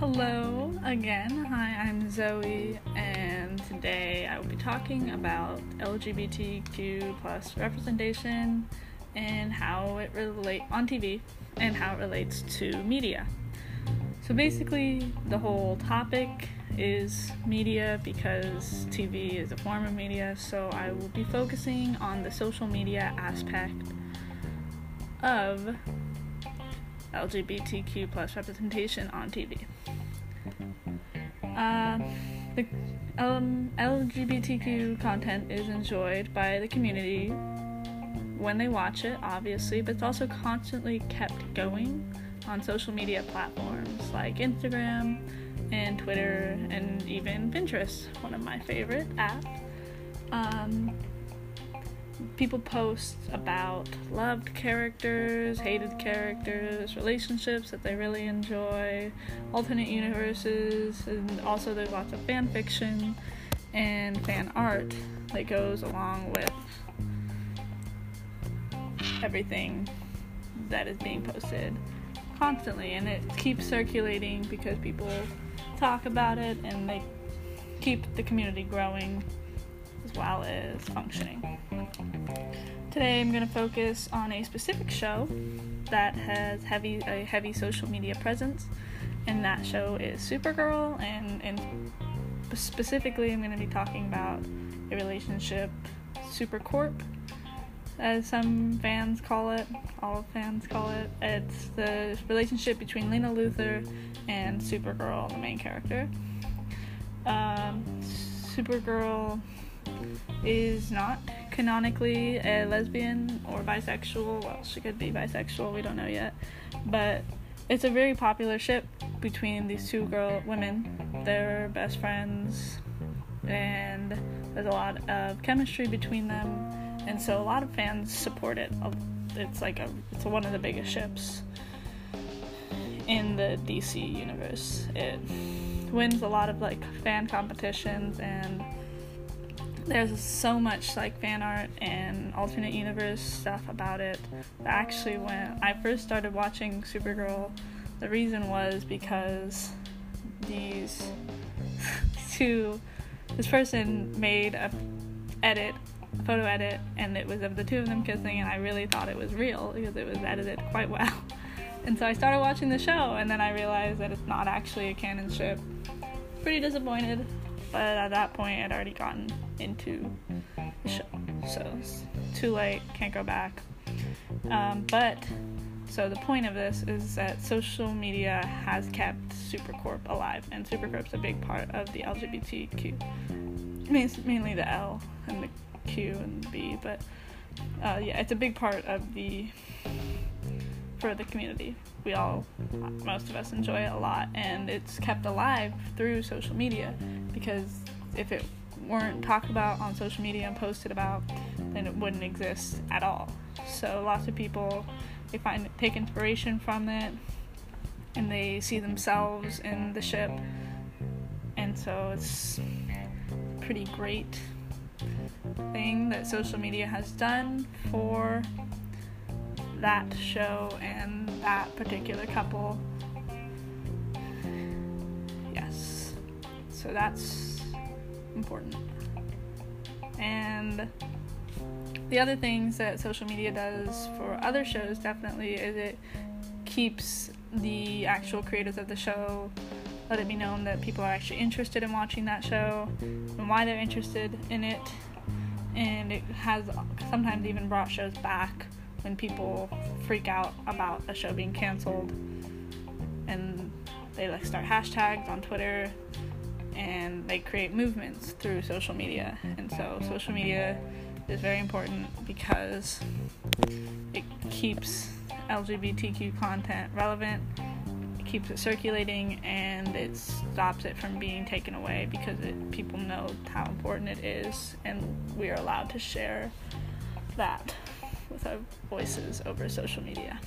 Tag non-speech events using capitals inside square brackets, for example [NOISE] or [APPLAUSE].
Hello again. Hi, I'm Zoe, and today I will be talking about LGBTQ plus representation and how it relate on TV and how it relates to media. So basically, the whole topic is media because TV is a form of media. So I will be focusing on the social media aspect of LGBTQ plus representation on TV. Uh, the um, LGBTQ content is enjoyed by the community when they watch it, obviously, but it's also constantly kept going on social media platforms like Instagram and Twitter and even Pinterest, one of my favorite apps. Um, people post about loved characters, hated characters, relationships that they really enjoy, alternate universes, and also there's lots of fan fiction and fan art that goes along with everything that is being posted constantly. And it keeps circulating because people talk about it and they keep the community growing as well as functioning. Today I'm going to focus on a specific show that has heavy a heavy social media presence, and that show is Supergirl. And, and specifically, I'm going to be talking about a relationship, Supercorp, as some fans call it, all fans call it. It's the relationship between Lena Luthor and Supergirl, the main character. Um, Supergirl is not canonically a lesbian or bisexual. Well, she could be bisexual, we don't know yet. But it's a very popular ship between these two girl women. They're best friends and there's a lot of chemistry between them and so a lot of fans support it. Oh, it's like a it's one of the biggest ships in the DC universe. It wins a lot of like fan competitions and there's so much like fan art and alternate universe stuff about it. Actually, when I first started watching Supergirl, the reason was because these [LAUGHS] two, this person made a edit, a photo edit, and it was of the two of them kissing, and I really thought it was real because it was edited quite well. [LAUGHS] And so I started watching the show, and then I realized that it's not actually a canon ship. Pretty disappointed, but at that point I'd already gotten into the show, so it's too late, can't go back. Um, but so the point of this is that social media has kept Supercorp alive, and Supercorp's a big part of the LGBTQ. Mainly the L and the Q and the B, but uh, yeah, it's a big part of the for the community. We all, most of us, enjoy it a lot, and it's kept alive through social media because if it weren't talked about on social media and posted about, then it wouldn't exist at all. So lots of people they find take inspiration from it, and they see themselves in the ship, and so it's pretty great thing that social media has done for that show and that particular couple. Yes. So that's important. And the other things that social media does for other shows definitely is it keeps the actual creators of the show let it be known that people are actually interested in watching that show and why they're interested in it and it has sometimes even brought shows back when people freak out about a show being canceled and they like start hashtags on Twitter and they create movements through social media. And so social media is very important because it keeps LGBTQ content relevant, it keeps it circulating, and it stops it from being taken away because it, people know how important it is, and we are allowed to share that with our voices over social media.